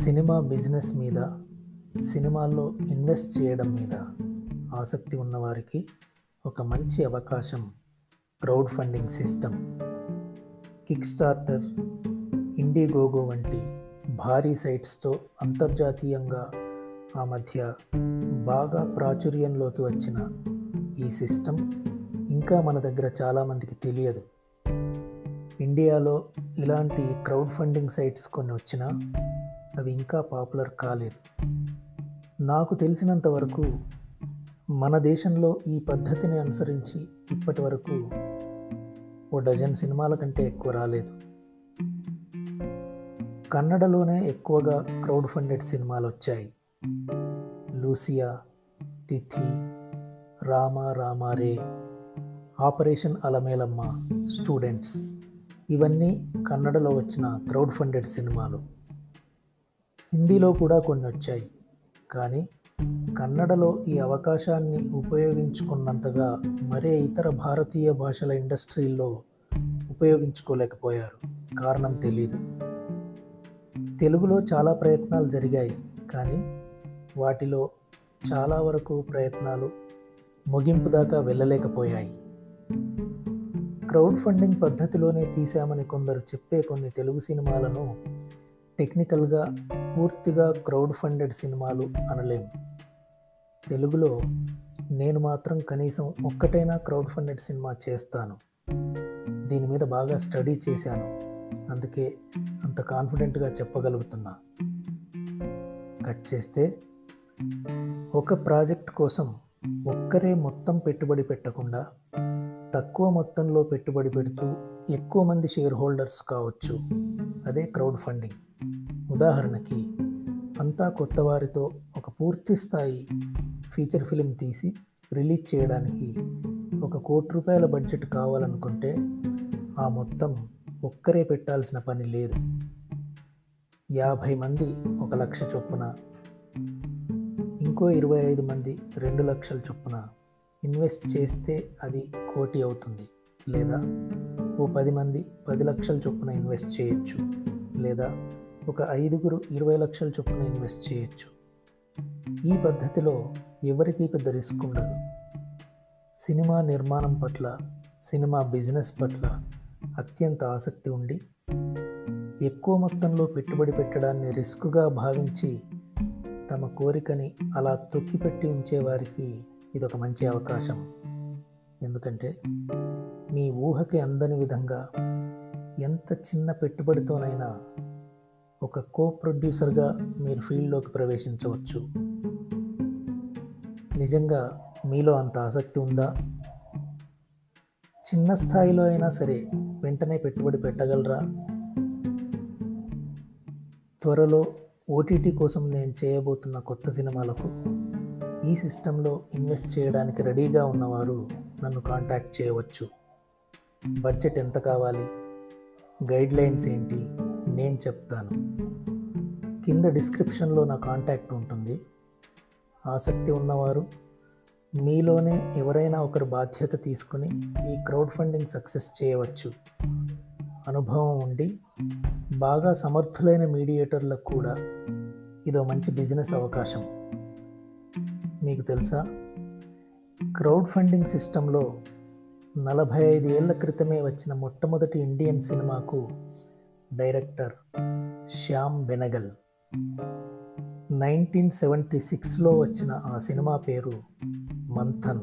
Cinema business మీద సినిమాల్లో invest చేయడం మీద ఆసక్తి ఉన్నవారికి ఒక మంచి అవకాశం crowdfunding system. Kickstarter Indiegogo వంటి భారీ సైట్స్తో అంతర్జాతీయంగా ఆ మధ్య బాగా ప్రాచుర్యంలోకి వచ్చిన ఈ సిస్టమ్ ఇంకా మన దగ్గర చాలామందికి తెలియదు. ఇండియాలో ఇలాంటి క్రౌడ్ ఫండింగ్ సైట్స్ కొన్ని వచ్చినా అవి ఇంకా పాపులర్ కాలేదు. నాకు తెలిసినంత వరకు మన దేశంలో ఈ పద్ధతిని అనుసరించి ఇప్పటి వరకు ఓ డజన్ సినిమాల కంటే ఎక్కువ రాలేదు. కన్నడలోనే ఎక్కువగా క్రౌడ్ ఫండెడ్ సినిమాలు వచ్చాయి. Lucia Thithi Rama Rama Re operation Alamelamma students ఇవన్నీ కన్నడలో వచ్చిన క్రౌడ్ ఫండెడ్ సినిమాలు. హిందీలో కూడా కొన్ని వచ్చాయి. కానీ కన్నడలో ఈ అవకాశాన్ని ఉపయోగించుకున్నంతగా మరే ఇతర భారతీయ భాషల ఇండస్ట్రీల్లో ఉపయోగించుకోలేకపోయారు. కారణం తెలీదు. తెలుగులో చాలా ప్రయత్నాలు జరిగాయి. కానీ వాటిలో చాలా వరకు ప్రయత్నాలు ముగింపు దాకా వెళ్ళలేకపోయాయి. క్రౌడ్ ఫండింగ్ పద్ధతిలోనే తీశామని కొందరు చెప్పే కొన్ని తెలుగు సినిమాలను టెక్నికల్గా పూర్తిగా క్రౌడ్ ఫండెడ్ సినిమాలు అనలేము. తెలుగులో నేను మాత్రం కనీసం ఒక్కటైనా క్రౌడ్ ఫండెడ్ సినిమా చేస్తాను. దీని మీద బాగా స్టడీ చేశాను. అందుకే అంత కాన్ఫిడెంట్గా చెప్పగలుగుతున్నా. కట్ చేస్తే ఒక ప్రాజెక్ట్ కోసం ఒక్కరే మొత్తం పెట్టుబడి పెట్టకుండా తక్కువ మొత్తంలో పెట్టుబడి పెడుతూ ఎక్కువ మంది షేర్ హోల్డర్స్ కావచ్చు. అదే క్రౌడ్ ఫండింగ్ ఉదాహరణకి అంతా కొత్త వారితో ఒక పూర్తి స్థాయి ఫీచర్ ఫిలిం తీసి రిలీజ్ చేయడానికి ఒక కోటి రూపాయల బడ్జెట్ కావాలనుకుంటే ఆ మొత్తం ఒక్కరే పెట్టాల్సిన పని లేదు. యాభై మంది ఒక లక్ష చొప్పున ఇంకో ఇరవై ఐదు మంది రెండు లక్షల చొప్పున ఇన్వెస్ట్ చేస్తే అది కోటి అవుతుంది లేదా ఓ పది మంది పది లక్షల చొప్పున ఇన్వెస్ట్ చేయొచ్చు లేదా ఒక ఐదుగురు ఇరవై లక్షల చొప్పున ఇన్వెస్ట్ చేయొచ్చు. ఈ పద్ధతిలో ఎవరికీ పెద్ద రిస్క్ ఉండదు. సినిమా నిర్మాణం పట్ల సినిమా బిజినెస్ పట్ల అత్యంత ఆసక్తి ఉండి ఎక్కువ మొత్తంలో పెట్టుబడి పెట్టడాన్ని రిస్క్గా భావించి తమ కోరికని అలా తొక్కిపెట్టి ఉంచే వారికి ఇదొక మంచి అవకాశం. ఎందుకంటే మీ ఊహకి అందని విధంగా ఎంత చిన్న పెట్టుబడితోనైనా ఒక కో ప్రొడ్యూసర్గా మీరు ఫీల్డ్లోకి ప్రవేశించవచ్చు. నిజంగా మీలో అంత ఆసక్తి ఉందా? చిన్న స్థాయిలో అయినా సరే వెంటనే పెట్టుబడి పెట్టగలరా? త్వరలో ఓటీటీ కోసం నేను చేయబోతున్న కొత్త సినిమాలకు ఈ సిస్టంలో ఇన్వెస్ట్ చేయడానికి రెడీగా ఉన్నవారు నన్ను కాంటాక్ట్ చేయవచ్చు. బడ్జెట్ ఎంత కావాలి? గైడ్లైన్స్ ఏంటి? నేను చెప్తాను. కింద డిస్క్రిప్షన్లో నా కాంటాక్ట్ ఉంటుంది. ఆసక్తి ఉన్నవారు మీలోనే ఎవరైనా ఒకరు బాధ్యత తీసుకుని ఈ క్రౌడ్ ఫండింగ్ సక్సెస్ చేయవచ్చు. అనుభవం ఉండి బాగా సమర్థులైన మీడియేటర్లకు కూడా ఇదో మంచి బిజినెస్ అవకాశం. మీకు తెలుసా? క్రౌడ్ ఫండింగ్ సిస్టంలో నలభై ఐదు ఏళ్ళ క్రితమే వచ్చిన మొట్టమొదటి ఇండియన్ సినిమాకు director Shyam Benegal. Nineteen seventy సిక్స్లో వచ్చిన ఆ సినిమా పేరు మంథన్.